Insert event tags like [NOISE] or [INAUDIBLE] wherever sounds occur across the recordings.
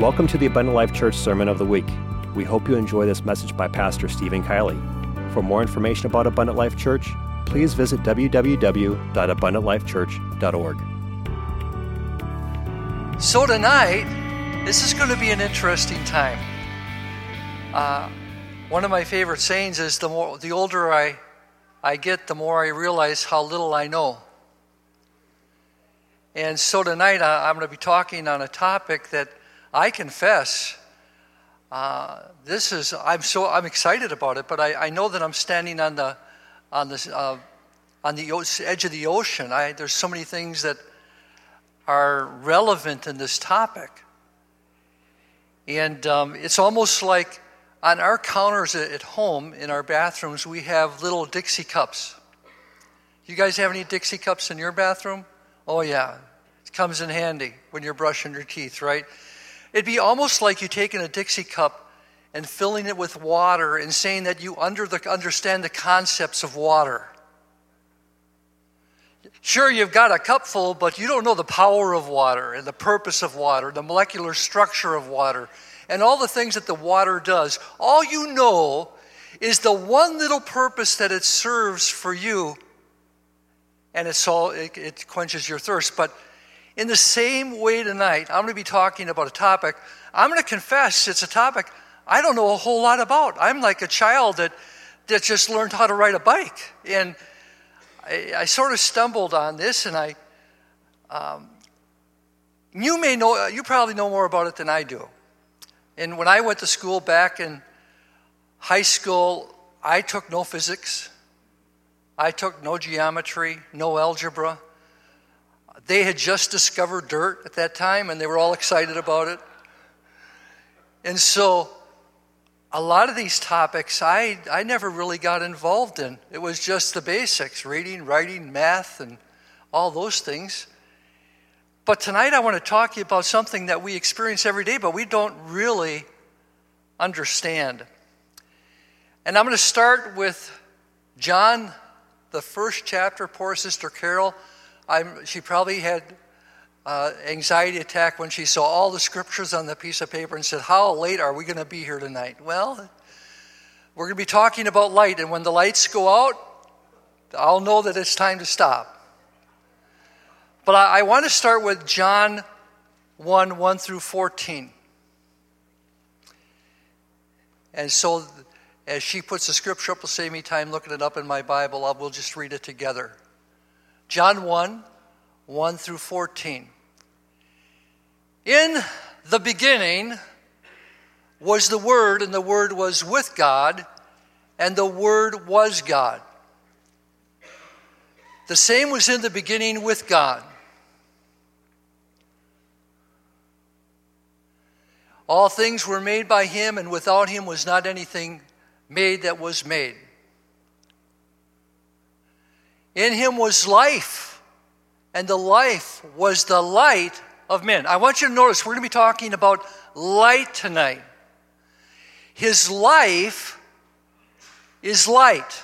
Welcome to the Abundant Life Church Sermon of the Week. We hope you enjoy this message by Pastor Steven Kielley. For more information about Abundant Life Church, please visit www.abundantlifechurch.org. So, tonight, this is going to be an interesting time. Uh, one of my favorite sayings is the, more, the older I, I get, the more I realize how little I know. And so, tonight, I'm going to be talking on a topic that I confess, uh, this is I'm so I'm excited about it, but I, I know that I'm standing on the on the uh, on the edge of the ocean. I, there's so many things that are relevant in this topic, and um, it's almost like on our counters at home in our bathrooms we have little Dixie cups. You guys have any Dixie cups in your bathroom? Oh yeah, it comes in handy when you're brushing your teeth, right? It'd be almost like you taking a Dixie cup and filling it with water and saying that you under the, understand the concepts of water. Sure, you've got a cup full, but you don't know the power of water and the purpose of water, the molecular structure of water, and all the things that the water does. All you know is the one little purpose that it serves for you, and it's all, it, it quenches your thirst. But in the same way tonight, I'm going to be talking about a topic. I'm going to confess it's a topic I don't know a whole lot about. I'm like a child that, that just learned how to ride a bike. And I, I sort of stumbled on this, and I, um, you may know, you probably know more about it than I do. And when I went to school back in high school, I took no physics, I took no geometry, no algebra. They had just discovered dirt at that time and they were all excited about it. And so, a lot of these topics I, I never really got involved in. It was just the basics reading, writing, math, and all those things. But tonight I want to talk to you about something that we experience every day, but we don't really understand. And I'm going to start with John, the first chapter. Poor Sister Carol I'm, she probably had uh, anxiety attack when she saw all the scriptures on the piece of paper and said, "How late are we going to be here tonight?" Well, we're going to be talking about light, and when the lights go out, I'll know that it's time to stop. But I, I want to start with John 1 1 through 14. And so, as she puts the scripture up, will save me time looking it up in my Bible. I will just read it together. John 1 1 through 14. In the beginning was the Word, and the Word was with God, and the Word was God. The same was in the beginning with God. All things were made by him, and without him was not anything made that was made. In him was life, and the life was the light of men. I want you to notice we're going to be talking about light tonight. His life is light.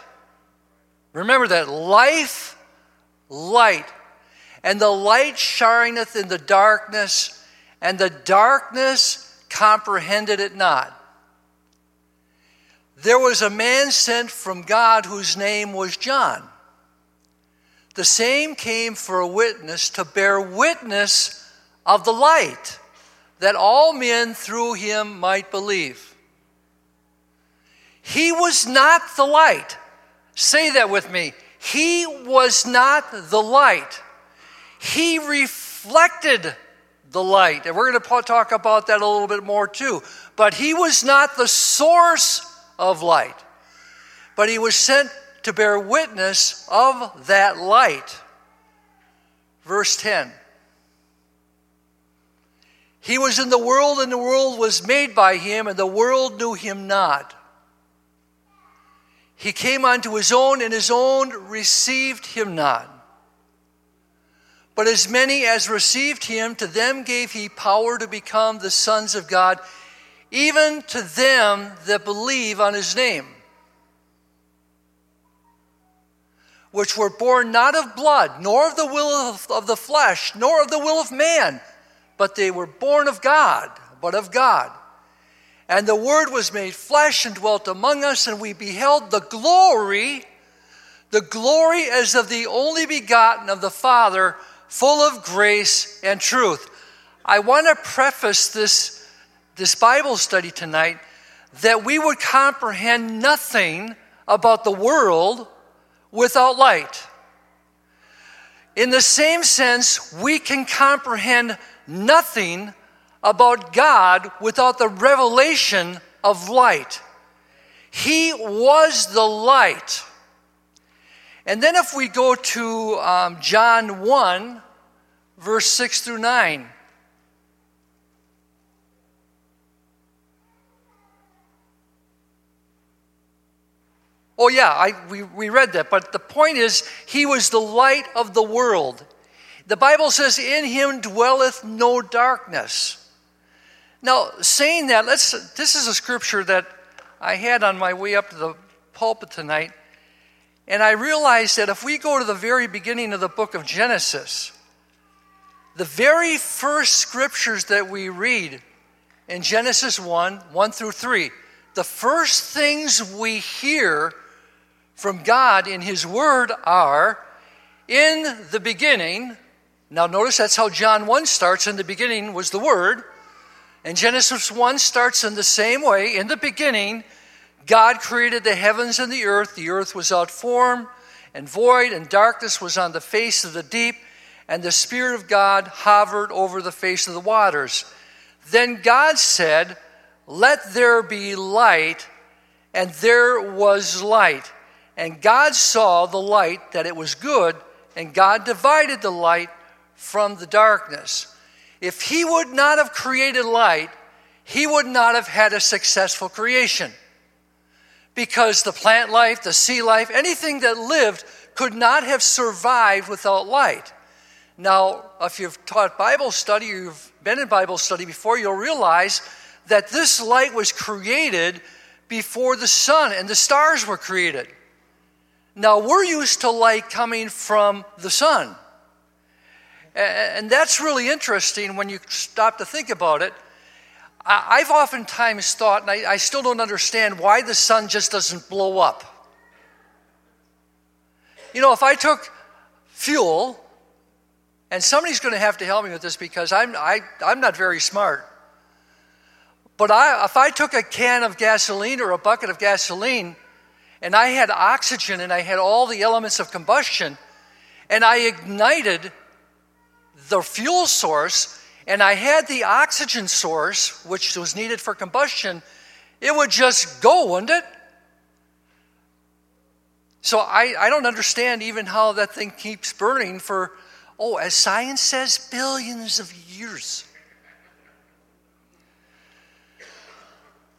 Remember that life, light. And the light shineth in the darkness, and the darkness comprehended it not. There was a man sent from God whose name was John. The same came for a witness to bear witness of the light, that all men through him might believe. He was not the light. Say that with me. He was not the light. He reflected the light. And we're going to talk about that a little bit more too. But he was not the source of light. But he was sent to bear witness of that light. Verse 10 He was in the world, and the world was made by him, and the world knew him not. He came unto his own, and his own received him not. But as many as received him, to them gave he power to become the sons of God, even to them that believe on his name which were born not of blood, nor of the will of, of, the flesh, nor of the will of man, but they were born of God. but of God. And the Word was made flesh and dwelt among us, and we beheld the glory, the glory as of the only begotten of the Father, full of grace and truth. I want to preface this, this Bible study tonight that we would comprehend nothing about the world without light. In the same sense, we can comprehend nothing about God without the revelation of light. He was the light. And then, if we go to um, John 1, verse 6 through 9. Oh, yeah, I, we, we read that, but the point is, he was the light of the world. The Bible says, In him dwelleth no darkness. Now, saying that, let's, this is a scripture that I had on my way up to the pulpit tonight, and I realized that if we go to the very beginning of the book of Genesis, the very first scriptures that we read in Genesis 1 1 through 3, the first things we hear from God in His Word are in the beginning. Now, notice that's how John 1 starts. In the beginning was the Word. And Genesis 1 starts in the same way. In the beginning, God created the heavens and the earth. The earth was out form and void, and darkness was on the face of the deep, and the Spirit of God hovered over the face of the waters. Then God said, Let there be light, and there was light. And God saw the light that it was good, and God divided the light from the darkness. If He would not have created light, He would not have had a successful creation. Because the plant life, the sea life, anything that lived could not have survived without light. Now, if you've taught Bible study, you've been in Bible study before, you'll realize that this light was created before the sun and the stars were created. Now, we're used to light coming from the sun. And that's really interesting when you stop to think about it. I've oftentimes thought, and I, still don't understand, why the sun just doesn't blow up. You know, if I took fuel, and somebody's going to have to help me with this because I'm, I, I'm not very smart. But I, if I took a can of gasoline or a bucket of gasoline and I had oxygen and I had all the elements of combustion, and I ignited the fuel source and I had the oxygen source, which was needed for combustion, it would just go, wouldn't it? So I, I don't understand even how that thing keeps burning for, oh, as science says, billions of years.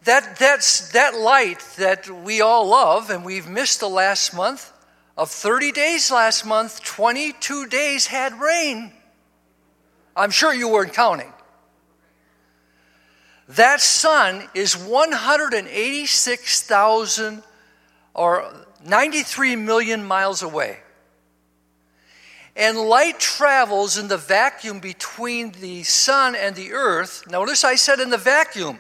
That, that's, that light that we all love, and we've missed the last month. Of 30 days last month, 22 days had rain. I'm sure you weren't counting. That sun is 186,000 or 93 million miles away. And light travels in the vacuum between the sun and the earth. Notice I said in the vacuum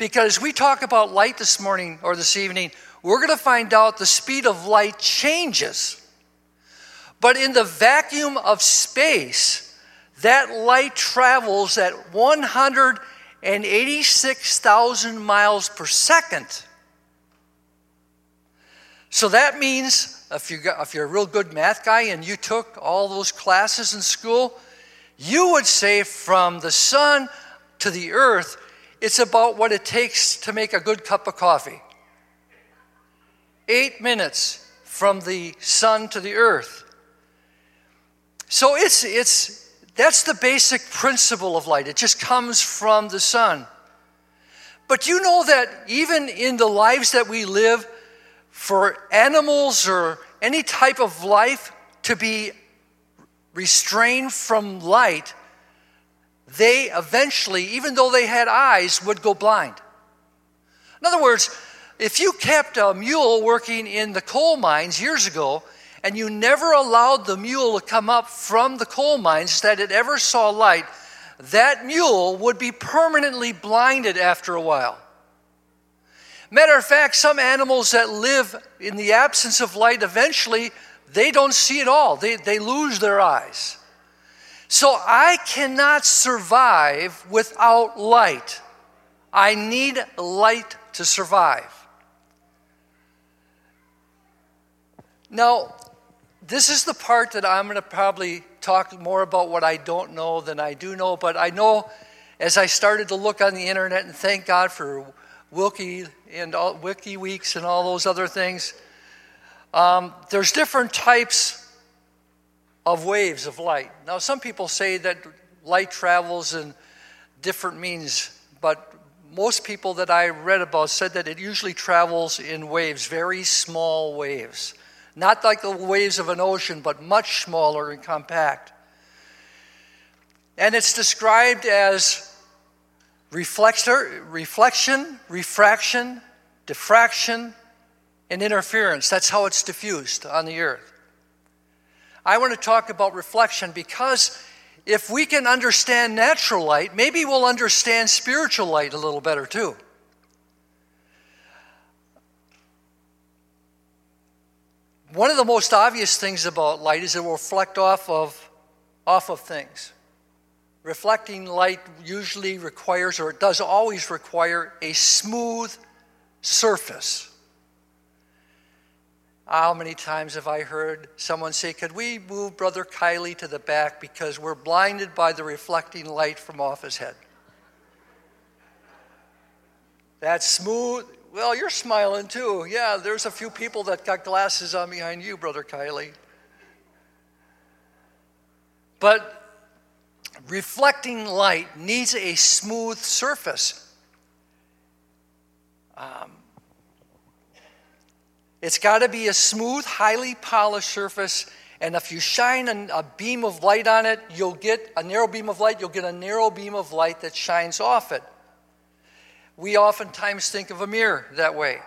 because we talk about light this morning or this evening, we're going to find out the speed of light changes. But in the vacuum of space, that light travels at 186,000 miles per second. So that means if, you if you're a real good math guy and you took all those classes in school, you would say from the sun to the earth, it's about what it takes to make a good cup of coffee. Eight minutes from the sun to the earth. So it's, it's, that's the basic principle of light. It just comes from the sun. But you know that even in the lives that we live, for animals or any type of life to be restrained from light, they eventually, even though they had eyes, would go blind. In other words, if you kept a mule working in the coal mines years ago, and you never allowed the mule to come up from the coal mines that it ever saw light, that mule would be permanently blinded after a while. Matter of fact, some animals that live in the absence of light eventually they don't see at all. They, they lose their eyes. So I cannot survive without light. I need light to survive. Now, this is the part that I'm going to probably talk more about what I don't know than I do know, but I know as I started to look on the internet and thank God for Wiki and all, WikiWeeks and all those other things, um, there's different types of waves of light. Now, some people say that light travels in different means, but most people that I read about said that it usually travels in waves, very small waves. Not like the waves of an ocean, but much smaller and compact. And it's described as reflector, reflection, refraction, diffraction, and interference. That's how it's diffused on the earth. I want to talk about reflection because if we can understand natural light, maybe we'll understand spiritual light a little better too. One of the most obvious things about light is it will reflect off of, off of things. Reflecting light usually requires, or it does always require, a smooth surface. How many times have I heard someone say, Could we move Brother Kielley to the back because we're blinded by the reflecting light from off his head? That's smooth. Well, you're smiling too. Yeah, there's a few people that got glasses on behind you, Brother Kielley. But reflecting light needs a smooth surface. Um, it's got to be a smooth, highly polished surface. And if you shine a beam of light on it, you'll get a narrow beam of light, you'll get a narrow beam of light that shines off it. We oftentimes think of a mirror that way.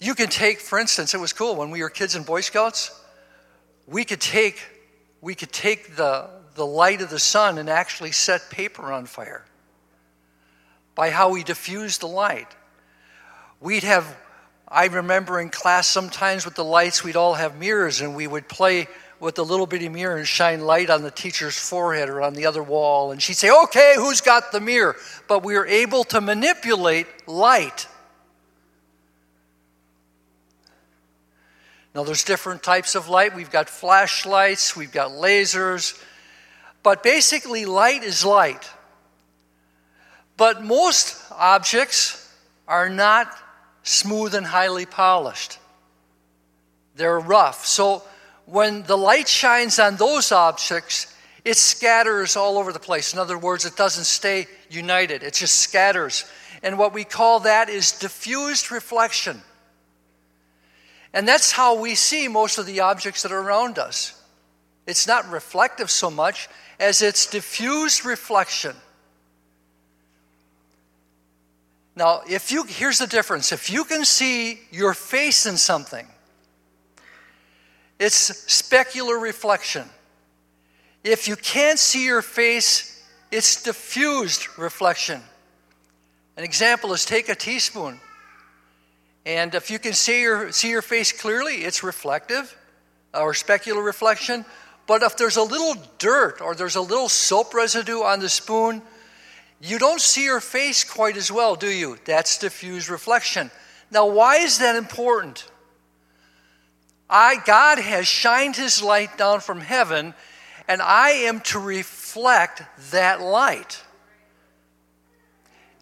You can take, for instance, it was cool when we were kids in Boy Scouts, we could take, we could take the, the light of the sun and actually set paper on fire by how we diffuse the light. We'd have, I remember in class sometimes with the lights, we'd all have mirrors and we would play with the little bitty mirror and shine light on the teacher's forehead or on the other wall. And she'd say, Okay, who's got the mirror? But we were able to manipulate light. Now, there's different types of light. We've got flashlights, we've got lasers. But basically, light is light. But most objects are not smooth and highly polished. They're rough. So when the light shines on those objects, it scatters all over the place. In other words, it doesn't stay united, it just scatters. And what we call that is diffused reflection. And that's how we see most of the objects that are around us. It's not reflective so much as it's diffused reflection. Now, if you here's the difference. If you can see your face in something, it's specular reflection. If you can't see your face, it's diffused reflection. An example is take a teaspoon. And if you can see your, see your face clearly, it's reflective uh, or specular reflection. But if there's a little dirt or there's a little soap residue on the spoon, you don't see your face quite as well, do you? That's diffuse reflection. Now, why is that important? I, God has shined his light down from heaven, and I am to reflect that light.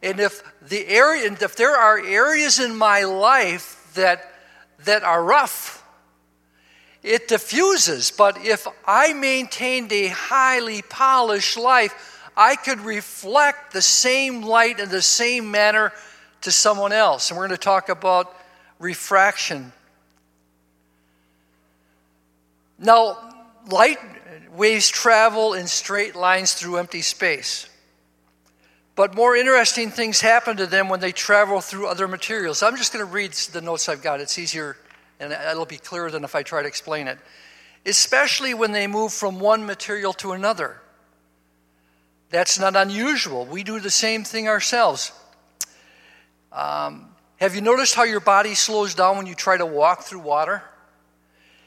And if the area, if there are areas in my life that, that are rough, it diffuses. But if I maintained a highly polished life, I could reflect the same light in the same manner to someone else. And we're going to talk about refraction. Now, light waves travel in straight lines through empty space. But more interesting things happen to them when they travel through other materials. I'm just going to read the notes I've got. It's easier and it'll be clearer than if I try to explain it. Especially when they move from one material to another. That's not unusual. We do the same thing ourselves. Um, have you noticed how your body slows down when you try to walk through water?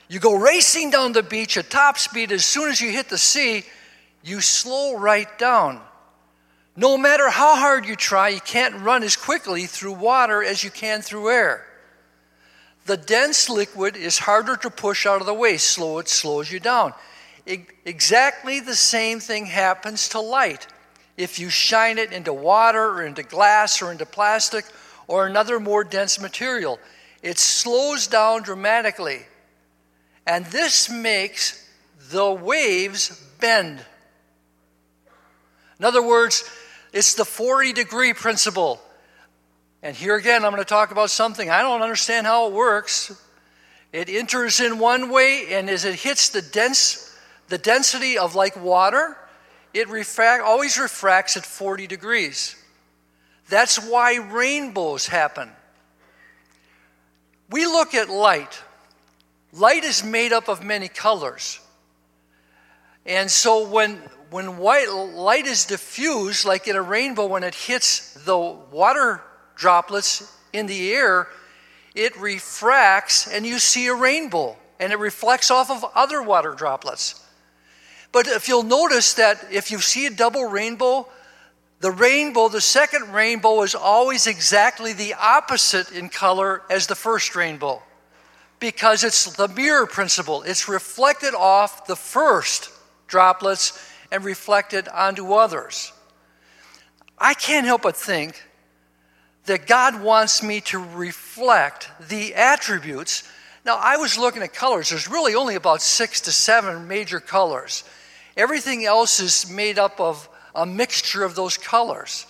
You go racing down the beach at top speed. As soon as you hit the sea, you slow right down. No matter how hard you try, you can't run as quickly through water as you can through air. The dense liquid is harder to push out of the way, slow it slows you down. Exactly the same thing happens to light. If you shine it into water or into glass or into plastic or another more dense material, it slows down dramatically. And this makes the waves bend. In other words, it's the 40 degree principle. And here again, I'm going to talk about something I don't understand how it works. It enters in one way, and as it hits the dense, the density of like water, it refract, always refracts at 40 degrees. That's why rainbows happen. We look at light. Light is made up of many colors. And so when, when white light is diffused, like in a rainbow, when it hits the water droplets in the air, it refracts and you see a rainbow and it reflects off of other water droplets. But if you'll notice that if you see a double rainbow, the rainbow, the second rainbow, is always exactly the opposite in color as the first rainbow because it's the mirror principle. It's reflected off the first droplets and reflected onto others. I can't help but think that God wants me to reflect the attributes. Now, I was looking at colors. There's really only about six to seven major colors. Everything else is made up of a mixture of those colors.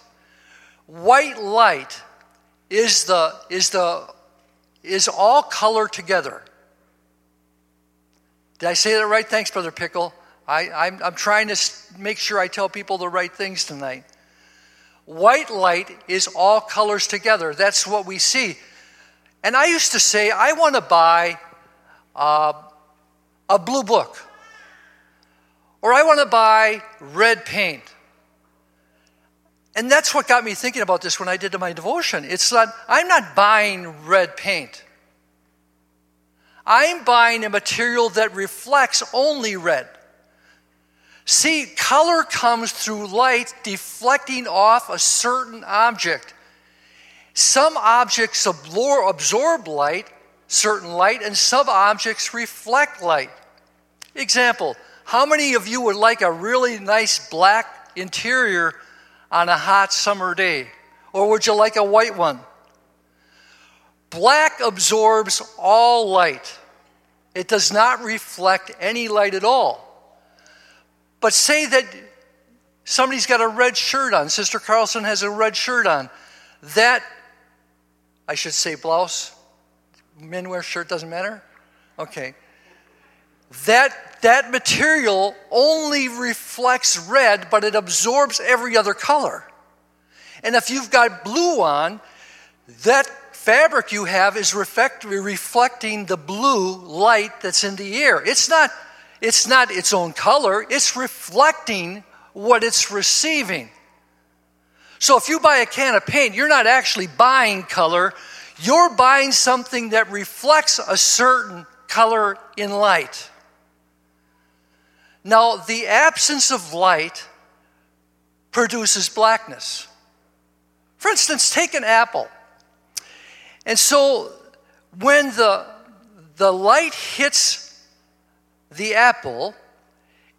White light is the is the is all color together. Did I say that right? Thanks, Brother Pickle. I, I'm, I'm trying to make sure I tell people the right things tonight. White light is all colors together. That's what we see. And I used to say, I want to buy uh, a blue book, or I want to buy red paint. And that's what got me thinking about this when I did my devotion. It's not, I'm not buying red paint. I'm buying a material that reflects only red. See, color comes through light deflecting off a certain object. Some objects absorb light, certain light, and some objects reflect light. Example How many of you would like a really nice black interior on a hot summer day? Or would you like a white one? Black absorbs all light, it does not reflect any light at all. But say that somebody's got a red shirt on, Sister Carlson has a red shirt on. That, I should say blouse, men wear shirt, doesn't matter? Okay. That, that material only reflects red, but it absorbs every other color. And if you've got blue on, that fabric you have is reflect, reflecting the blue light that's in the air. It's not it's not its own color, it's reflecting what it's receiving. So if you buy a can of paint, you're not actually buying color, you're buying something that reflects a certain color in light. Now, the absence of light produces blackness. For instance, take an apple. And so when the, the light hits the apple,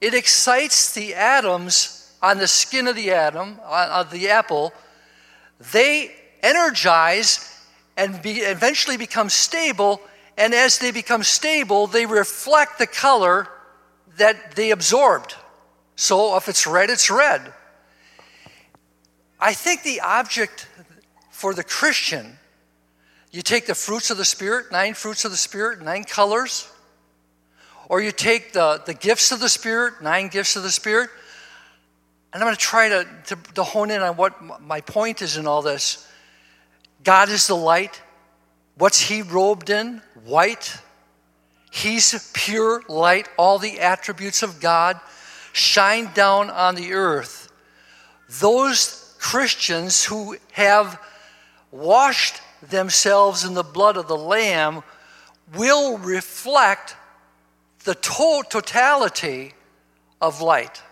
it excites the atoms on the skin of the atom, of the apple. They energize and be, eventually become stable, and as they become stable, they reflect the color that they absorbed. So if it's red, it's red. I think the object for the Christian, you take the fruits of the Spirit, nine fruits of the Spirit, nine colors, or you take the, the gifts of the Spirit, nine gifts of the Spirit, and I'm going to try to, to, to hone in on what my point is in all this. God is the light. What's He robed in? White. He's pure light. All the attributes of God shine down on the earth. those Christians who have washed themselves in the blood of the Lamb will reflect the to- totality of light.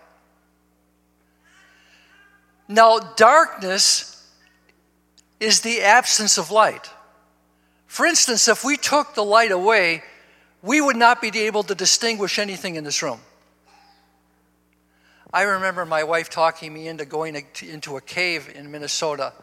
Now, darkness is the absence of light. For instance, if we took the light away, we would not be able to distinguish anything in this room. I remember my wife talking me into going into a cave in Minnesota.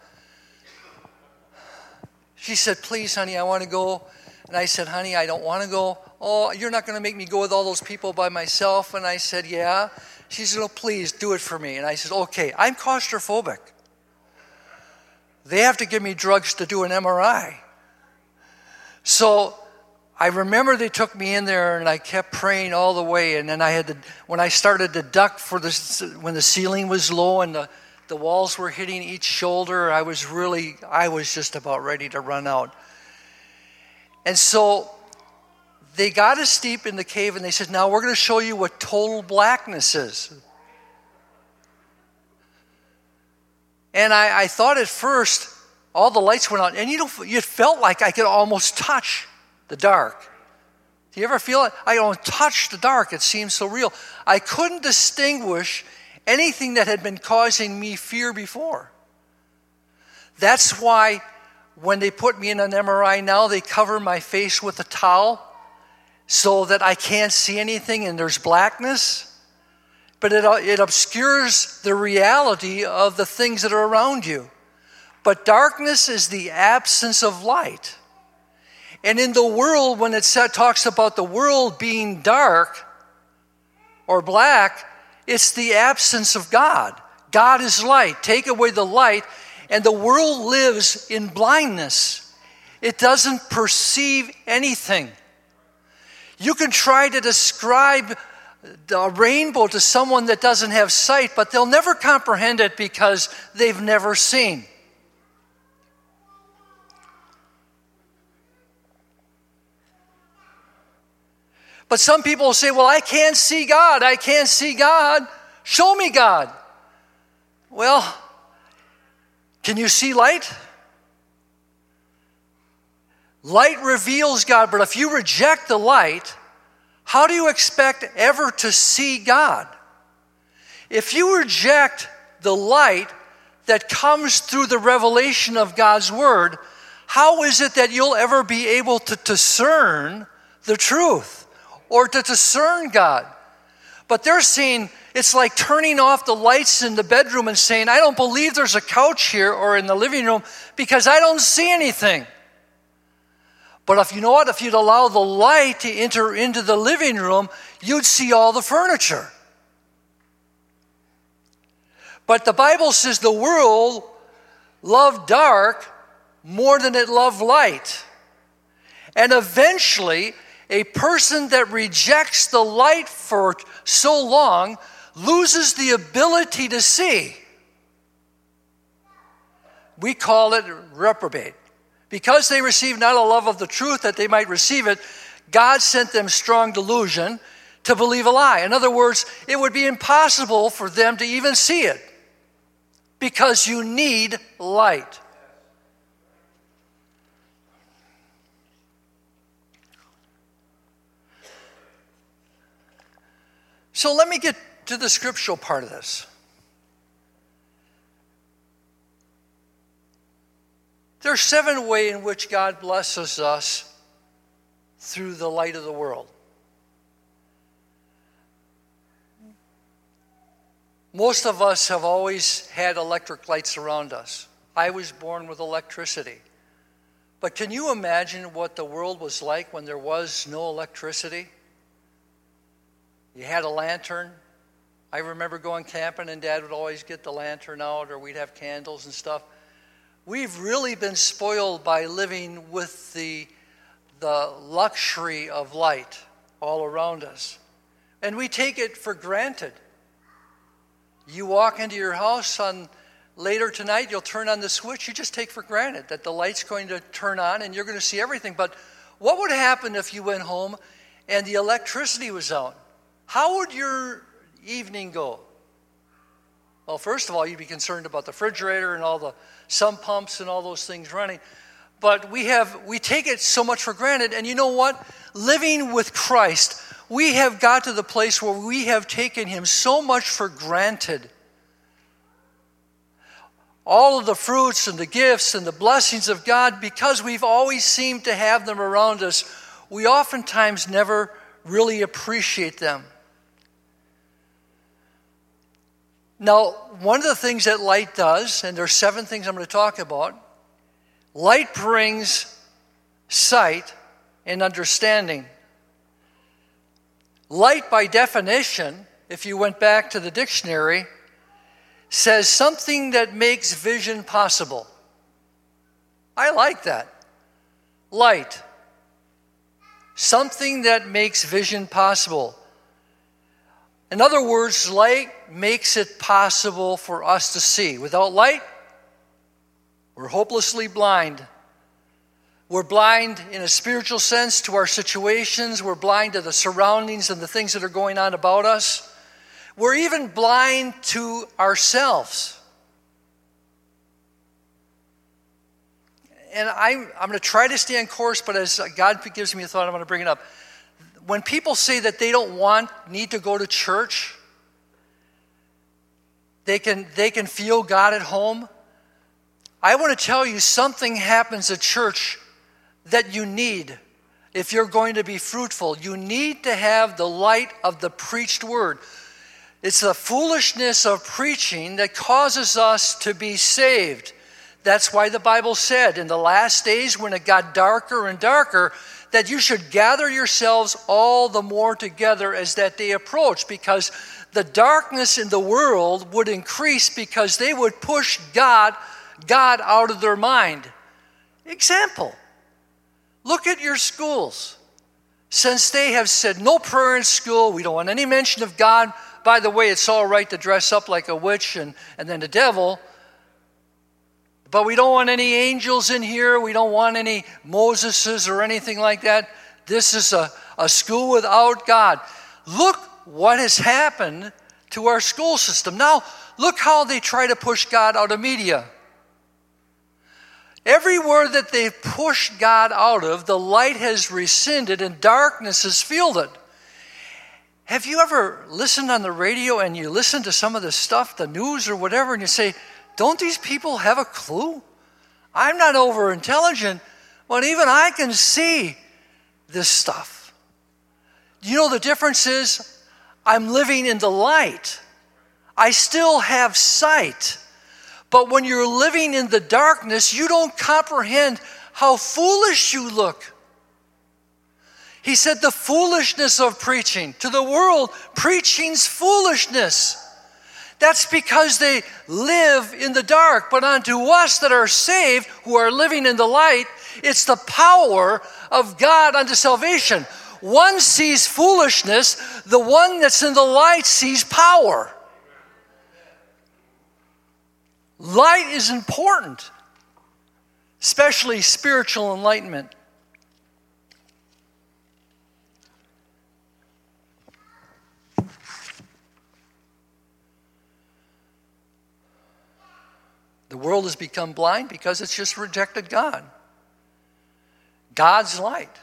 She said, Please, honey, I want to go. And I said, Honey, I don't want to go. Oh, you're not going to make me go with all those people by myself. And I said, Yeah. She said, Oh, please do it for me. And I said, Okay, I'm claustrophobic. They have to give me drugs to do an MRI. So I remember they took me in there and I kept praying all the way. And then I had to, when I started to duck for the, when the ceiling was low and the, the walls were hitting each shoulder, I was really, I was just about ready to run out. And so they got us deep in the cave and they said, Now we're going to show you what total blackness is. And I, I thought at first, all the lights went out, and you know, it felt like I could almost touch the dark. Do you ever feel it? I don't touch the dark, it seems so real. I couldn't distinguish anything that had been causing me fear before. That's why when they put me in an MRI now, they cover my face with a towel so that I can't see anything and there's blackness. But it, it obscures the reality of the things that are around you. But darkness is the absence of light. And in the world, when it talks about the world being dark or black, it's the absence of God. God is light. Take away the light, and the world lives in blindness. It doesn't perceive anything. You can try to describe a rainbow to someone that doesn't have sight, but they'll never comprehend it because they've never seen. But some people will say, Well, I can't see God. I can't see God. Show me God. Well, can you see light? Light reveals God, but if you reject the light, how do you expect ever to see God? If you reject the light that comes through the revelation of God's Word, how is it that you'll ever be able to discern the truth? Or to discern God. But they're seeing it's like turning off the lights in the bedroom and saying, I don't believe there's a couch here or in the living room because I don't see anything. But if you know what, if you'd allow the light to enter into the living room, you'd see all the furniture. But the Bible says the world loved dark more than it loved light. And eventually, a person that rejects the light for so long loses the ability to see. We call it reprobate. Because they received not a love of the truth that they might receive it, God sent them strong delusion to believe a lie. In other words, it would be impossible for them to even see it because you need light. So let me get to the scriptural part of this. There are seven ways in which God blesses us through the light of the world. Most of us have always had electric lights around us. I was born with electricity. But can you imagine what the world was like when there was no electricity? You had a lantern. I remember going camping, and Dad would always get the lantern out, or we'd have candles and stuff. We've really been spoiled by living with the, the luxury of light all around us. And we take it for granted. You walk into your house on later tonight, you'll turn on the switch, you just take for granted that the light's going to turn on and you're going to see everything. But what would happen if you went home and the electricity was out? How would your evening go? Well, first of all, you'd be concerned about the refrigerator and all the sump pumps and all those things running. But we have we take it so much for granted. And you know what? Living with Christ, we have got to the place where we have taken him so much for granted. All of the fruits and the gifts and the blessings of God, because we've always seemed to have them around us, we oftentimes never really appreciate them. Now, one of the things that light does, and there's seven things I'm going to talk about, light brings sight and understanding. Light, by definition, if you went back to the dictionary, says something that makes vision possible. I like that. Light. Something that makes vision possible. In other words, light makes it possible for us to see. Without light, we're hopelessly blind. We're blind in a spiritual sense to our situations. We're blind to the surroundings and the things that are going on about us. We're even blind to ourselves. And I'm, I'm going to try to stay on course, but as God gives me a thought, I'm going to bring it up when people say that they don't want, need to go to church, they can, they can feel God at home. I want to tell you something happens at church that you need if you're going to be fruitful. You need to have the light of the preached word. It's the foolishness of preaching that causes us to be saved. That's why the Bible said in the last days, when it got darker and darker, that you should gather yourselves all the more together as that day approached, because the darkness in the world would increase because they would push God, God out of their mind. Example. Look at your schools. Since they have said no prayer in school, we don't want any mention of God. By the way, it's all right to dress up like a witch and, and then the devil. But we don't want any angels in here. We don't want any Moseses or anything like that. This is a, a school without God. Look what has happened to our school system. Now, look how they try to push God out of media. Everywhere that they've pushed God out of, the light has rescinded and darkness has filled it. Have you ever listened on the radio and you listen to some of the stuff, the news or whatever, and you say, don't these people have a clue? I'm not over intelligent, but even I can see this stuff. You know, the difference is I'm living in the light. I still have sight. But when you're living in the darkness, you don't comprehend how foolish you look. He said, The foolishness of preaching. To the world, preaching's foolishness. That's because they live in the dark. But unto us that are saved, who are living in the light, it's the power of God unto salvation. One sees foolishness, the one that's in the light sees power. Light is important, especially spiritual enlightenment. The world has become blind because it's just rejected God. God's light.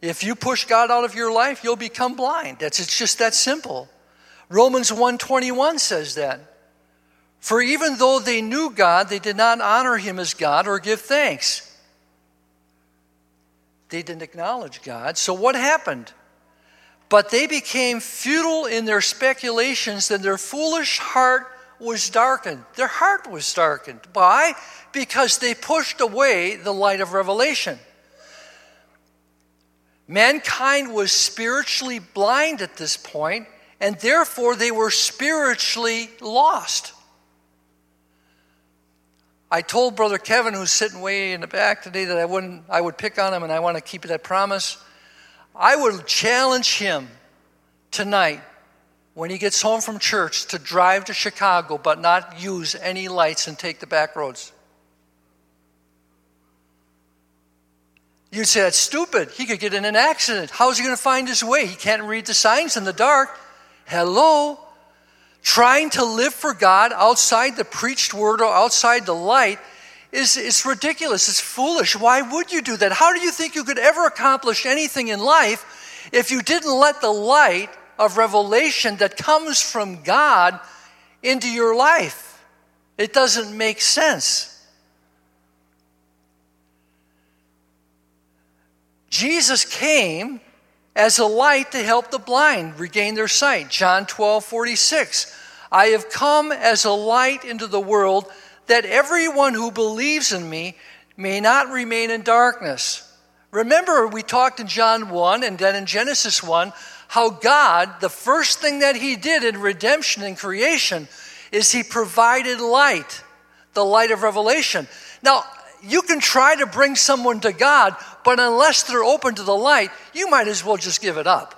If you push God out of your life, you'll become blind. That's it's just that simple. Romans 1:21 says that. For even though they knew God, they did not honor him as God or give thanks. They didn't acknowledge God. So what happened? But they became futile in their speculations, and their foolish heart was darkened. Their heart was darkened. Why? Because they pushed away the light of revelation. Mankind was spiritually blind at this point, and therefore they were spiritually lost. I told Brother Kevin, who's sitting way in the back today, that I wouldn't I would pick on him and I want to keep that promise. I would challenge him tonight when he gets home from church to drive to Chicago but not use any lights and take the back roads. You'd say that's stupid. He could get in an accident. How's he going to find his way? He can't read the signs in the dark. Hello? trying to live for God outside the preached word or outside the light is, is ridiculous. It's foolish. Why would you do that? How do you think you could ever accomplish anything in life if you didn't let the light of revelation that comes from God into your life? It doesn't make sense. Jesus came as a light to help the blind regain their sight. John 12, 46. I have come as a light into the world that everyone who believes in me may not remain in darkness. Remember, we talked in John 1 and then in Genesis 1 how God, the first thing that He did in redemption and creation, is He provided light, the light of revelation. Now, you can try to bring someone to God, but unless they're open to the light, you might as well just give it up.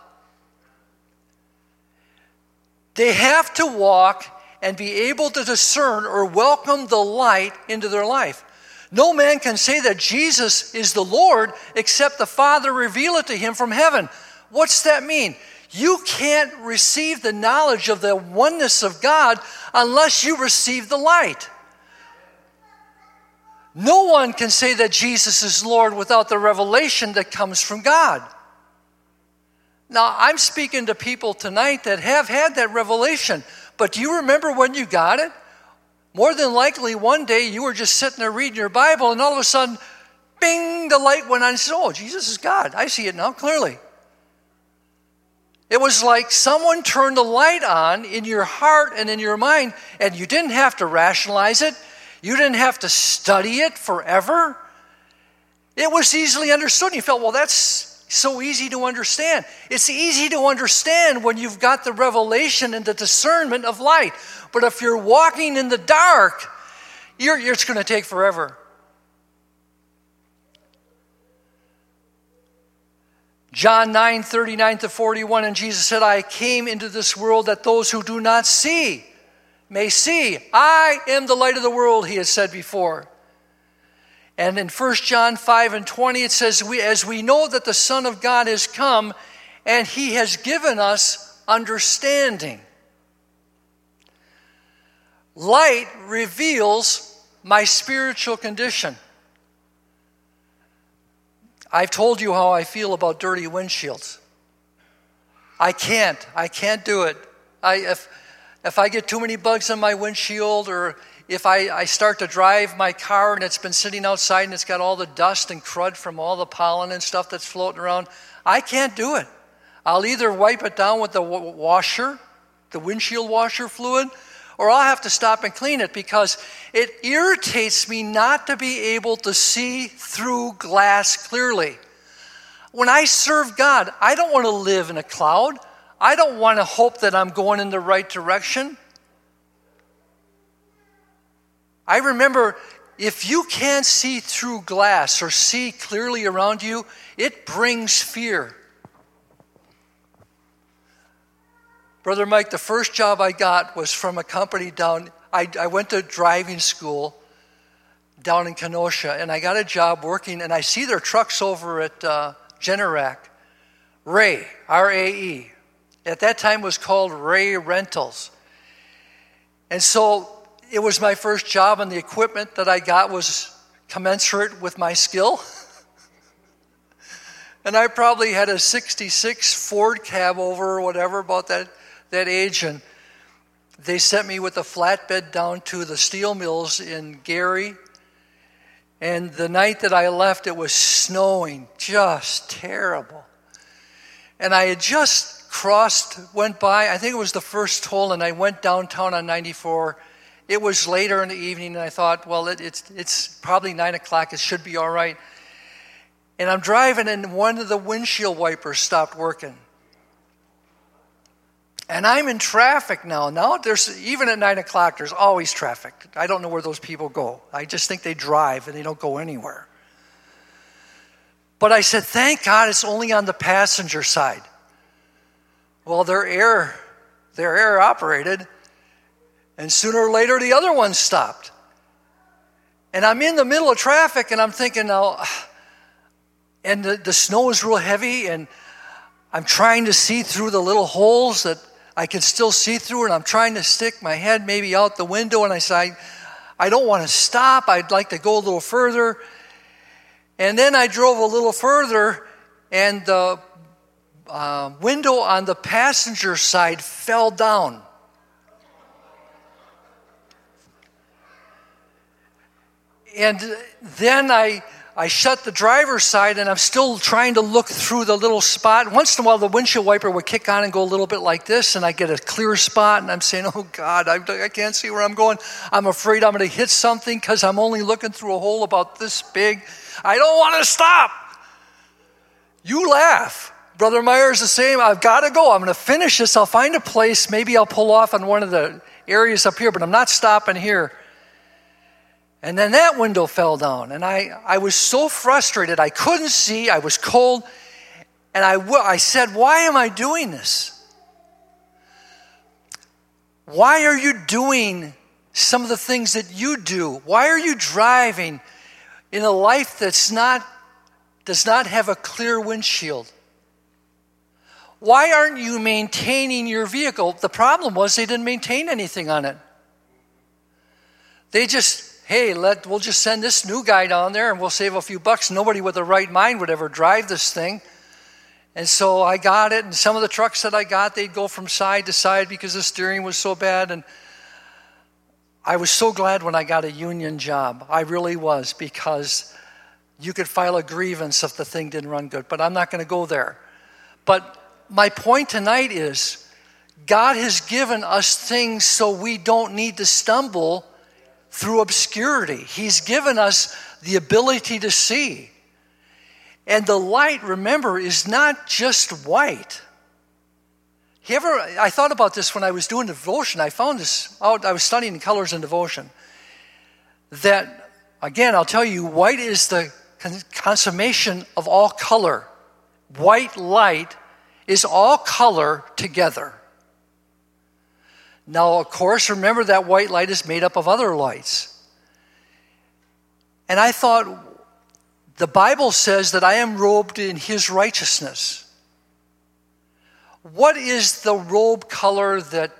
They have to walk and be able to discern or welcome the light into their life. No man can say that Jesus is the Lord except the Father reveal it to him from heaven. What's that mean? You can't receive the knowledge of the oneness of God unless you receive the light. No one can say that Jesus is Lord without the revelation that comes from God. Now, I'm speaking to people tonight that have had that revelation, but do you remember when you got it? More than likely, one day you were just sitting there reading your Bible, and all of a sudden, bing, the light went on and said, Oh, Jesus is God. I see it now clearly. It was like someone turned the light on in your heart and in your mind, and you didn't have to rationalize it. You didn't have to study it forever. It was easily understood. You felt, well, that's so easy to understand. It's easy to understand when you've got the revelation and the discernment of light. But if you're walking in the dark, you're, it's going to take forever. John 9 39 to 41, and Jesus said, I came into this world that those who do not see may see. I am the light of the world, he has said before. And in 1 John 5 and 20, it says, we, As we know that the Son of God has come, and he has given us understanding. Light reveals my spiritual condition. I've told you how I feel about dirty windshields. I can't. I can't do it. I, if, if I get too many bugs on my windshield, or if I, I start to drive my car and it's been sitting outside and it's got all the dust and crud from all the pollen and stuff that's floating around, I can't do it. I'll either wipe it down with the washer, the windshield washer fluid, or I'll have to stop and clean it because it irritates me not to be able to see through glass clearly. When I serve God, I don't want to live in a cloud. I don't want to hope that I'm going in the right direction. I remember if you can't see through glass or see clearly around you, it brings fear. Brother Mike, the first job I got was from a company down, I, I went to driving school down in Kenosha, and I got a job working, and I see their trucks over at uh, Generac. Ray, R A E, at that time was called Ray Rentals. And so it was my first job, and the equipment that I got was commensurate with my skill. [LAUGHS] and I probably had a 66 Ford cab over or whatever about that, that age. And they sent me with a flatbed down to the steel mills in Gary. And the night that I left, it was snowing, just terrible. And I had just crossed, went by, I think it was the first toll, and I went downtown on 94. It was later in the evening, and I thought, well, it, it's, it's probably 9 o'clock, it should be all right. And I'm driving, and one of the windshield wipers stopped working. And I'm in traffic now. Now there's even at nine o'clock, there's always traffic. I don't know where those people go. I just think they drive and they don't go anywhere. But I said, thank God it's only on the passenger side. Well, they're air, they're air operated, and sooner or later the other one stopped. And I'm in the middle of traffic and I'm thinking now, and the, the snow is real heavy, and I'm trying to see through the little holes that I can still see through it. I'm trying to stick my head maybe out the window, and I say, I don't want to stop. I'd like to go a little further. And then I drove a little further, and the uh, window on the passenger side fell down. And then I, I shut the driver's side and I'm still trying to look through the little spot. Once in a while, the windshield wiper would kick on and go a little bit like this, and I get a clear spot, and I'm saying, Oh God, I, I can't see where I'm going. I'm afraid I'm going to hit something because I'm only looking through a hole about this big. I don't want to stop. You laugh. Brother Meyer's the same. I've got to go. I'm going to finish this. I'll find a place. Maybe I'll pull off on one of the areas up here, but I'm not stopping here. And then that window fell down, and I, I was so frustrated. I couldn't see, I was cold, and I, I said, Why am I doing this? Why are you doing some of the things that you do? Why are you driving in a life that's not, does not have a clear windshield? Why aren't you maintaining your vehicle? The problem was they didn't maintain anything on it. They just hey, let, we'll just send this new guy down there and we'll save a few bucks. Nobody with a right mind would ever drive this thing. And so I got it, and some of the trucks that I got, they'd go from side to side because the steering was so bad. And I was so glad when I got a union job. I really was because you could file a grievance if the thing didn't run good. But I'm not going to go there. But my point tonight is God has given us things so we don't need to stumble through obscurity. He's given us the ability to see. And the light, remember, is not just white. You ever, I thought about this when I was doing devotion. I found this out, I was studying colors in devotion. That, again, I'll tell you, white is the consummation of all color. White light is all color together. Now, of course, remember that white light is made up of other lights. And I thought, the Bible says that I am robed in his righteousness. What is the robe color that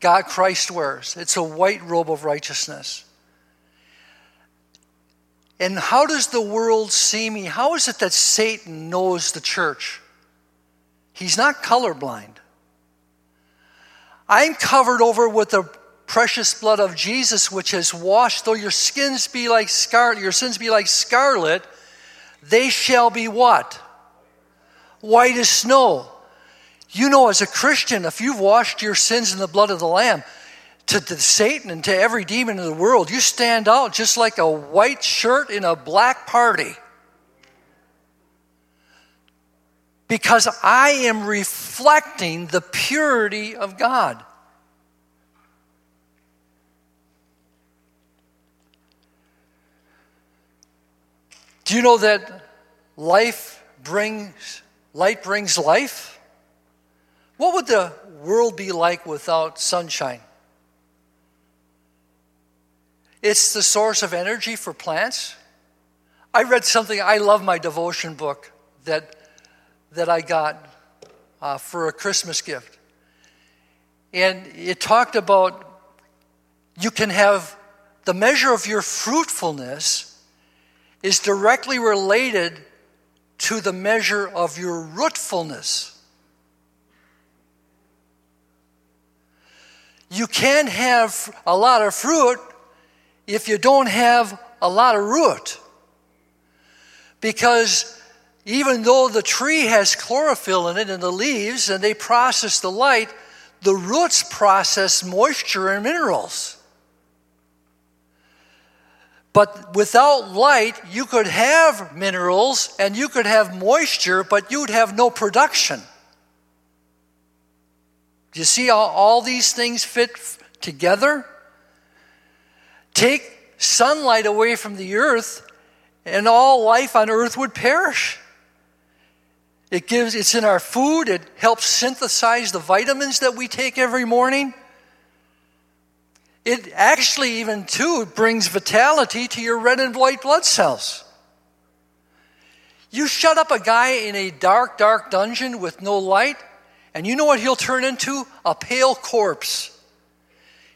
God Christ wears? It's a white robe of righteousness. And how does the world see me? How is it that Satan knows the church? He's not colorblind. I'm covered over with the precious blood of Jesus, which has washed, though your skins be like scarlet, your sins be like scarlet, they shall be what? White as snow. You know, as a Christian, if you've washed your sins in the blood of the Lamb, to, to Satan and to every demon in the world, you stand out just like a white shirt in a black party. Because I am reflecting the purity of God. Do you know that life brings light brings life? What would the world be like without sunshine? It's the source of energy for plants. I read something, I love my devotion book that that I got uh, for a Christmas gift. And it talked about you can have the measure of your fruitfulness is directly related to the measure of your rootfulness. You can't have a lot of fruit if you don't have a lot of root. Because even though the tree has chlorophyll in it and the leaves, and they process the light, the roots process moisture and minerals. But without light, you could have minerals and you could have moisture, but you'd have no production. Do you see how all these things fit together? Take sunlight away from the earth, and all life on earth would perish. It gives it's in our food, it helps synthesize the vitamins that we take every morning. It actually even too brings vitality to your red and white blood cells. You shut up a guy in a dark, dark dungeon with no light, And you know what he'll turn into? A pale corpse.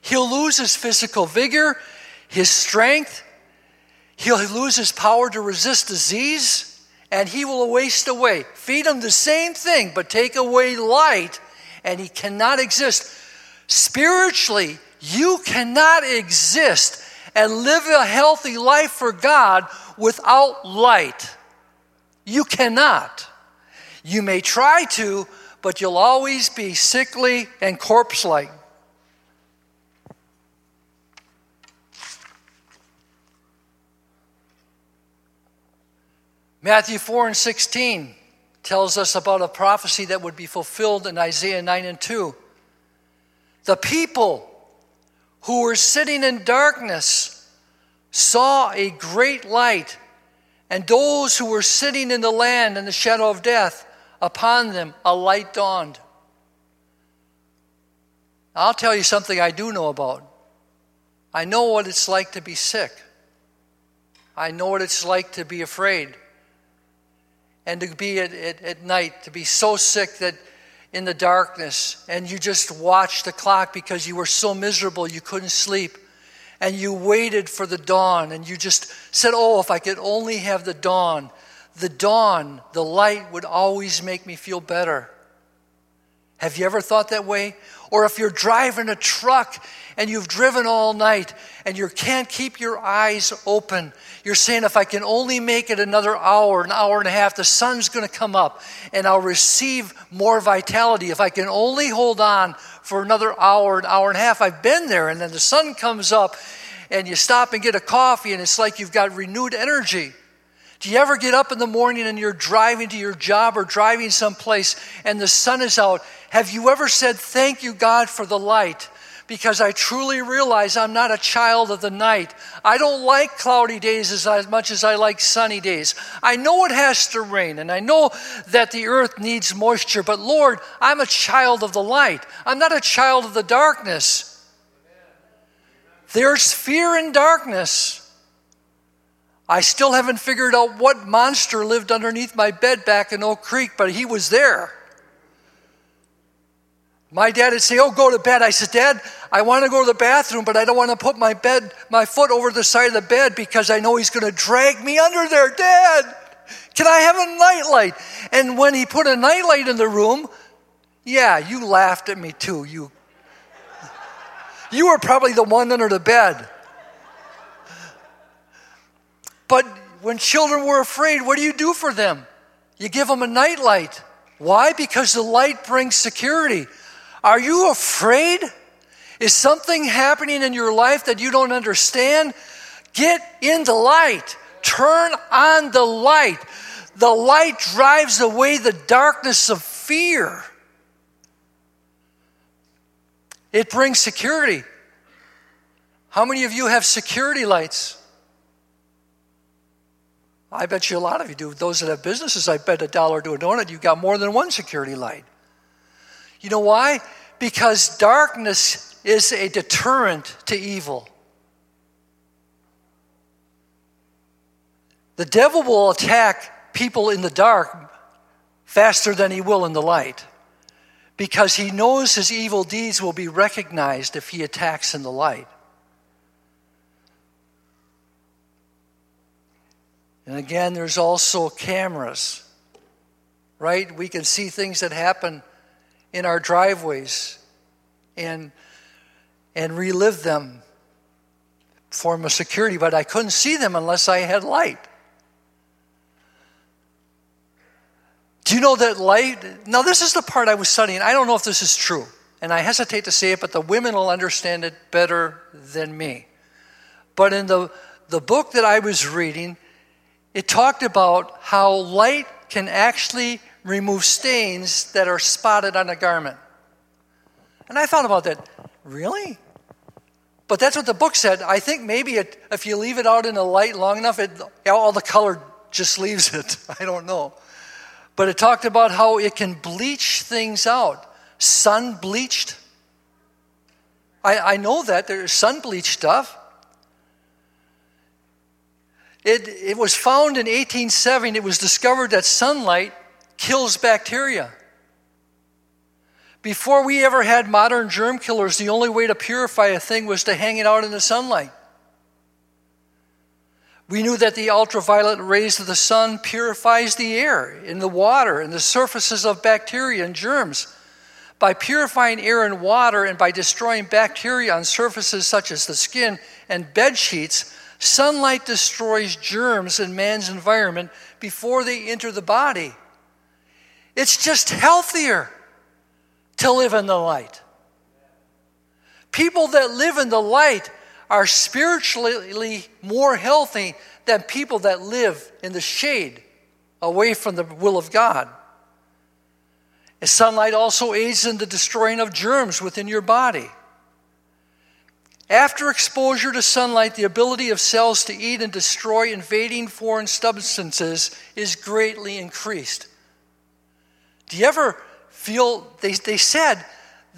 He'll lose his physical vigor, his strength, he'll lose his power to resist disease, and he will waste away. Feed him the same thing, but take away light, and he cannot exist. Spiritually, you cannot exist and live a healthy life for God without light. You cannot. You may try to, but you'll always be sickly and corpse like. Matthew 4 and 16 tells us about a prophecy that would be fulfilled in Isaiah 9 and 2. The people who were sitting in darkness saw a great light, and those who were sitting in the land in the shadow of death, upon them a light dawned. I'll tell you something I do know about. I know what it's like to be sick. I know what it's like to be afraid and to be at, at, at night, to be so sick that in the darkness and you just watched the clock because you were so miserable you couldn't sleep and you waited for the dawn and you just said, Oh, if I could only have the dawn. The dawn, the light would always make me feel better. Have you ever thought that way? Or if you're driving a truck and you've driven all night and you can't keep your eyes open, you're saying, if I can only make it another hour, an hour and a half, the sun's going to come up and I'll receive more vitality. If I can only hold on for another hour, an hour and a half, I've been there and then the sun comes up and you stop and get a coffee and it's like you've got renewed energy. Do you ever get up in the morning and you're driving to your job or driving someplace and the sun is out have you ever said, Thank you, God, for the light? Because I truly realize I'm not a child of the night. I don't like cloudy days as much as I like sunny days. I know it has to rain, and I know that the earth needs moisture, but Lord, I'm a child of the light. I'm not a child of the darkness. There's fear in darkness. I still haven't figured out what monster lived underneath my bed back in Oak Creek, but he was there. My dad would say, Oh, go to bed. I said, Dad, I want to go to the bathroom, but I don't want to put my bed, my foot over the side of the bed because I know he's going to drag me under there. Dad, can I have a nightlight? And when he put a nightlight in the room, yeah, you laughed at me too. You, you were probably the one under the bed. But when children were afraid, what do you do for them? You give them a nightlight. Why? Because the light brings security. Are you afraid? Is something happening in your life that you don't understand? Get in the light. Turn on the light. The light drives away the darkness of fear. It brings security. How many of you have security lights? I bet you a lot of you do. Those that have businesses, I bet a dollar to a donut, you've got more than one security light. You know why? Because darkness is a deterrent to evil. The devil will attack people in the dark faster than he will in the light because he knows his evil deeds will be recognized if he attacks in the light. And again, there's also cameras, right? We can see things that happen in our driveways and, and relive them, form of security, but I couldn't see them unless I had light. Do you know that light? Now, this is the part I was studying. I don't know if this is true, and I hesitate to say it, but the women will understand it better than me. But in the, the book that I was reading, it talked about how light can actually remove stains that are spotted on a garment. And I thought about that. Really? But that's what the book said. I think maybe it, if you leave it out in the light long enough, it, all the color just [LAUGHS] leaves it. I don't know. But it talked about how it can bleach things out. Sun bleached. I, I know that there's sun bleached stuff. It, it was found in 1870, it was discovered that sunlight kills bacteria. Before we ever had modern germ killers, the only way to purify a thing was to hang it out in the sunlight. We knew that the ultraviolet rays of the sun purifies the air in the water and the surfaces of bacteria and germs. By purifying air and water and by destroying bacteria on surfaces such as the skin and bed sheets, sunlight destroys germs in man's environment before they enter the body. It's just healthier to live in the light. People that live in the light are spiritually more healthy than people that live in the shade away from the will of God. And sunlight also aids in the destroying of germs within your body. After exposure to sunlight, the ability of cells to eat and destroy invading foreign substances is greatly increased. Do you ever feel, they, they said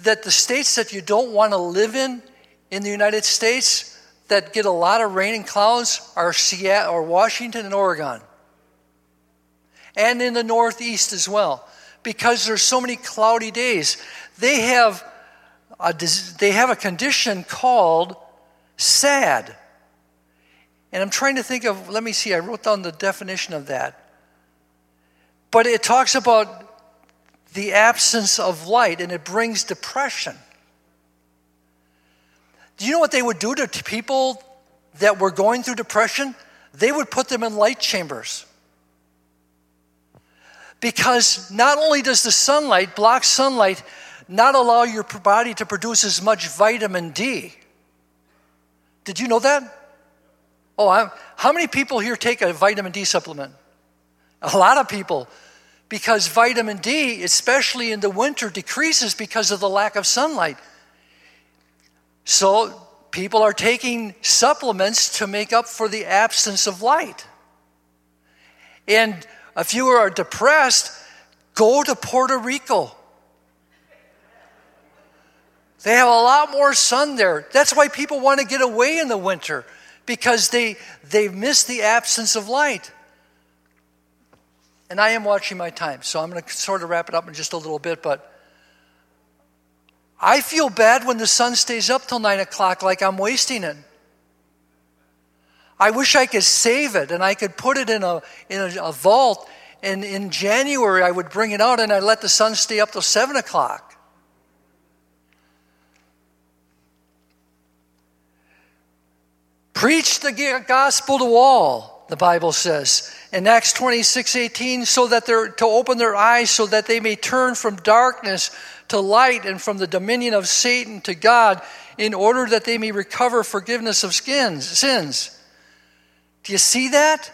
that the states that you don't want to live in in the United States that get a lot of rain and clouds are Seattle or Washington and Oregon. And in the Northeast as well. Because there's so many cloudy days. They have a, they have a condition called SAD. And I'm trying to think of, let me see, I wrote down the definition of that. But it talks about the absence of light and it brings depression. Do you know what they would do to people that were going through depression? They would put them in light chambers. Because not only does the sunlight, block sunlight, not allow your body to produce as much vitamin D. Did you know that? Oh, I'm, how many people here take a vitamin D supplement? A lot of people. Because vitamin D, especially in the winter, decreases because of the lack of sunlight. So people are taking supplements to make up for the absence of light. And if you are depressed, go to Puerto Rico. They have a lot more sun there. That's why people want to get away in the winter because they they miss the absence of light. And I am watching my time, so I'm going to sort of wrap it up in just a little bit, but I feel bad when the sun stays up till nine o'clock like I'm wasting it. I wish I could save it and I could put it in a, in a, a vault. And in January, I would bring it out and I'd let the sun stay up till seven o'clock. Preach the gospel to all, the Bible says. In Acts 26 18, so that they're to open their eyes so that they may turn from darkness to light and from the dominion of Satan to God, in order that they may recover forgiveness of skins, sins. Do you see that?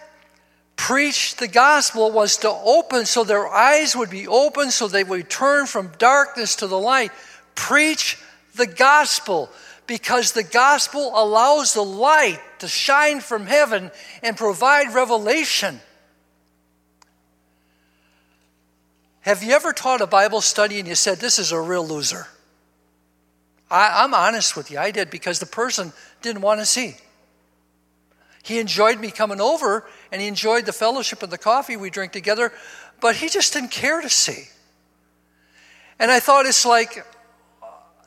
Preach the gospel was to open so their eyes would be open so they would turn from darkness to the light. Preach the gospel because the gospel allows the light to shine from heaven and provide revelation. Have you ever taught a Bible study and you said, This is a real loser? I, am honest with you, I did because the person didn't want to see. He enjoyed me coming over and he enjoyed the fellowship and the coffee we drink together, but he just didn't care to see. And I thought it's like,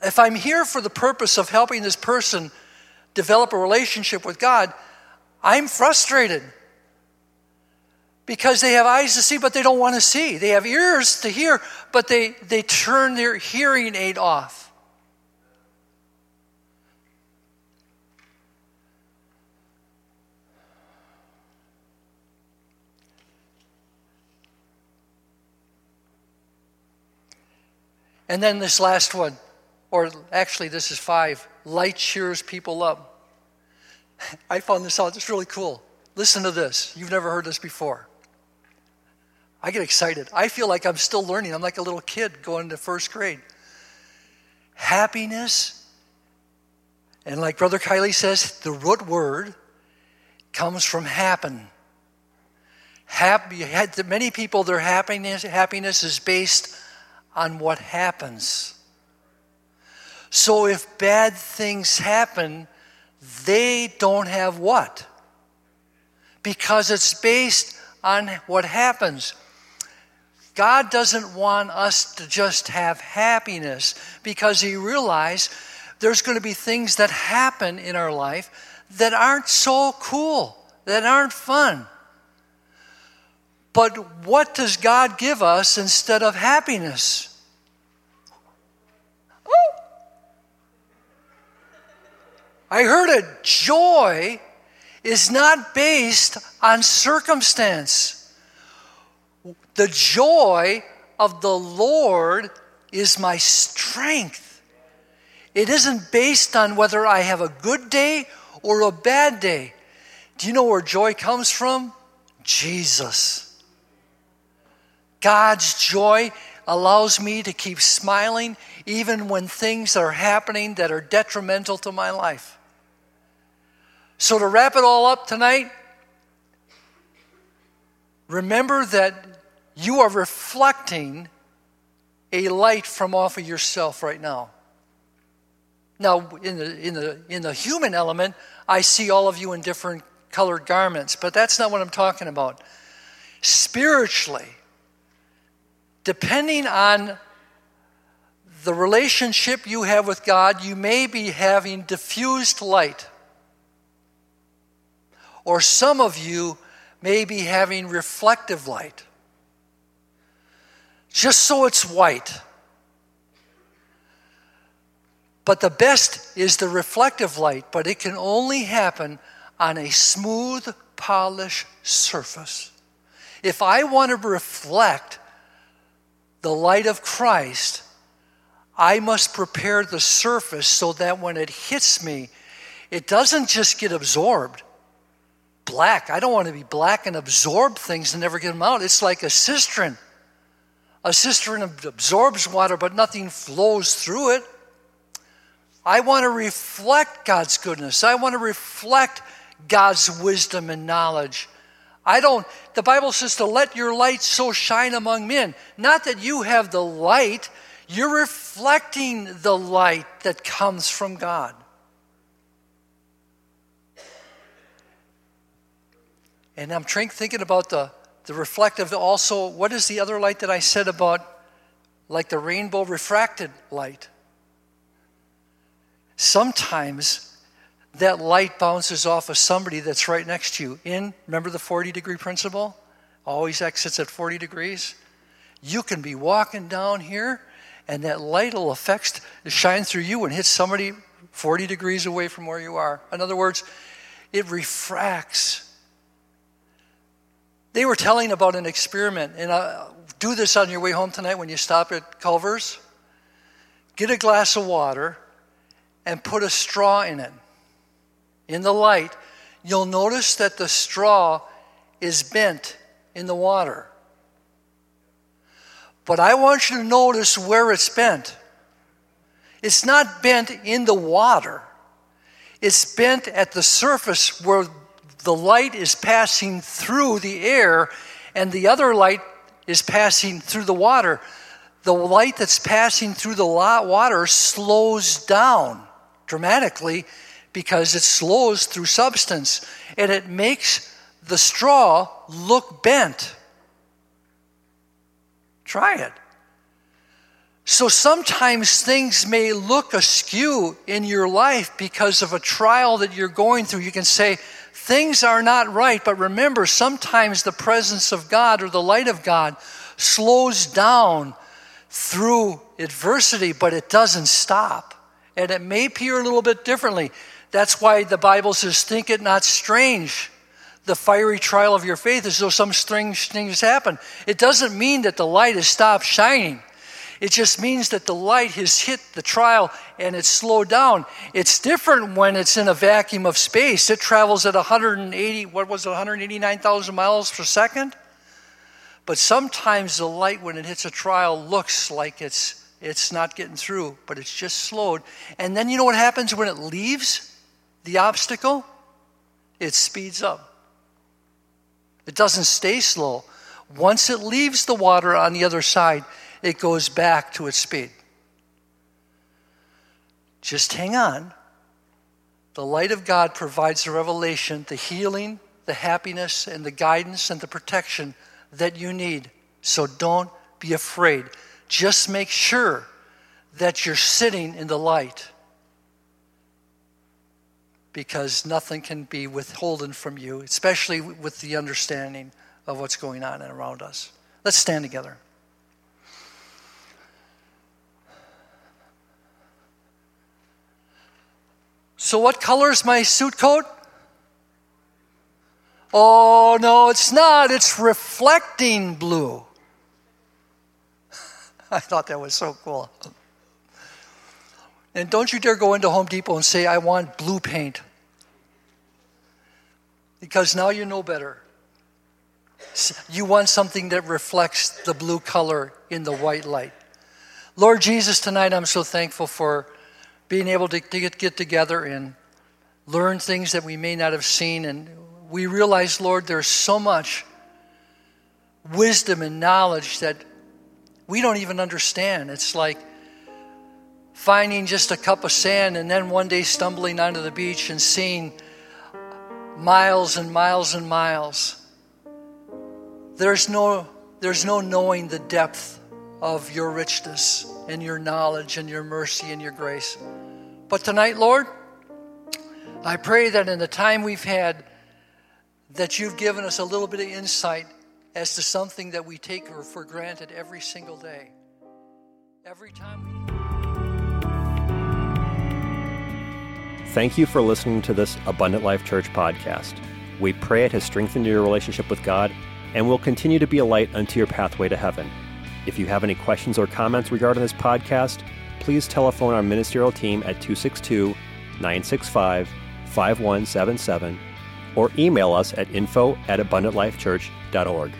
if I'm here for the purpose of helping this person develop a relationship with God, I'm frustrated because they have eyes to see, but they don't want to see. They have ears to hear, but they, they turn their hearing aid off. And then this last one, or actually, this is five light cheers people up. I found this out. It's really cool. Listen to this. You've never heard this before. I get excited. I feel like I'm still learning. I'm like a little kid going to first grade. Happiness, and like Brother Kielley says, the root word comes from happen. Happy, many people, their happiness, happiness is based on what happens. So if bad things happen, they don't have what? Because it's based on what happens. God doesn't want us to just have happiness because He realized there's going to be things that happen in our life that aren't so cool, that aren't fun. But what does God give us instead of happiness? I heard it. Joy is not based on circumstance. The joy of the Lord is my strength. It isn't based on whether I have a good day or a bad day. Do you know where joy comes from? Jesus. God's joy allows me to keep smiling even when things are happening that are detrimental to my life. So, to wrap it all up tonight, remember that you are reflecting a light from off of yourself right now. Now, in the, in, the, in the human element, I see all of you in different colored garments, but that's not what I'm talking about. Spiritually, depending on the relationship you have with God, you may be having diffused light. Or some of you may be having reflective light just so it's white. But the best is the reflective light, but it can only happen on a smooth, polished surface. If I want to reflect the light of Christ, I must prepare the surface so that when it hits me, it doesn't just get absorbed. Black. I don't want to be black and absorb things and never get them out. It's like a cistern. A cistern absorbs water, but nothing flows through it. I want to reflect God's goodness. I want to reflect God's wisdom and knowledge. I don't, the Bible says to let your light so shine among men. Not that you have the light, you're reflecting the light that comes from God. And I'm thinking about the the reflective also, what is the other light that I said about like the rainbow refracted light? Sometimes that light bounces off of somebody that's right next to you. In, remember the 40 degree principle? Always exits at 40 degrees. You can be walking down here and that light will affect, shine through you and hit somebody 40 degrees away from where you are. In other words, it refracts they were telling about an experiment, and uh, do this on your way home tonight when you stop at Culver's. Get a glass of water and put a straw in it. In the light, you'll notice that the straw is bent in the water. But I want you to notice where it's bent. It's not bent in the water, it's bent at the surface where the light is passing through the air and the other light is passing through the water. The light that's passing through the water slows down dramatically because it slows through substance and it makes the straw look bent. Try it. So sometimes things may look askew in your life because of a trial that you're going through. You can say, Things are not right, but remember, sometimes the presence of God or the light of God slows down through adversity, but it doesn't stop. And it may appear a little bit differently. That's why the Bible says, Think it not strange the fiery trial of your faith as though some strange things happen. It doesn't mean that the light has stopped shining. It just means that the light has hit the trial and it's slowed down. It's different when it's in a vacuum of space. It travels at 180, what was it, 189,000 miles per second? But sometimes the light, when it hits a trial, looks like it's, it's not getting through, but it's just slowed. And then you know what happens when it leaves the obstacle? It speeds up. It doesn't stay slow. Once it leaves the water on the other side, it goes back to its speed. Just hang on. The light of God provides the revelation, the healing, the happiness, and the guidance and the protection that you need. So don't be afraid. Just make sure that you're sitting in the light because nothing can be withholden from you, especially with the understanding of what's going on around us. Let's stand together. So, what color is my suit coat? Oh, no, it's not. It's reflecting blue. [LAUGHS] I thought that was so cool. And don't you dare go into Home Depot and say, I want blue paint. Because now you know better. You want something that reflects the blue color in the white light. Lord Jesus, tonight I'm so thankful for being able to, get, get together and learn things that we may not have seen. And we realize, Lord, there's so much wisdom and knowledge that we don't even understand. It's like finding just a cup of sand and then one day stumbling onto the beach and seeing miles and miles and miles. There's no, there's no knowing the depth of your richness and your knowledge and your mercy and your grace. But tonight, Lord, I pray that in the time we've had, that you've given us a little bit of insight as to something that we take for granted every single day. Every time we... Thank you for listening to this Abundant Life Church podcast. We pray it has strengthened your relationship with God and will continue to be a light unto your pathway to heaven. If you have any questions or comments regarding this podcast, please telephone our ministerial team at 262 965 5177 or email us at info at abundantlifechurch.org.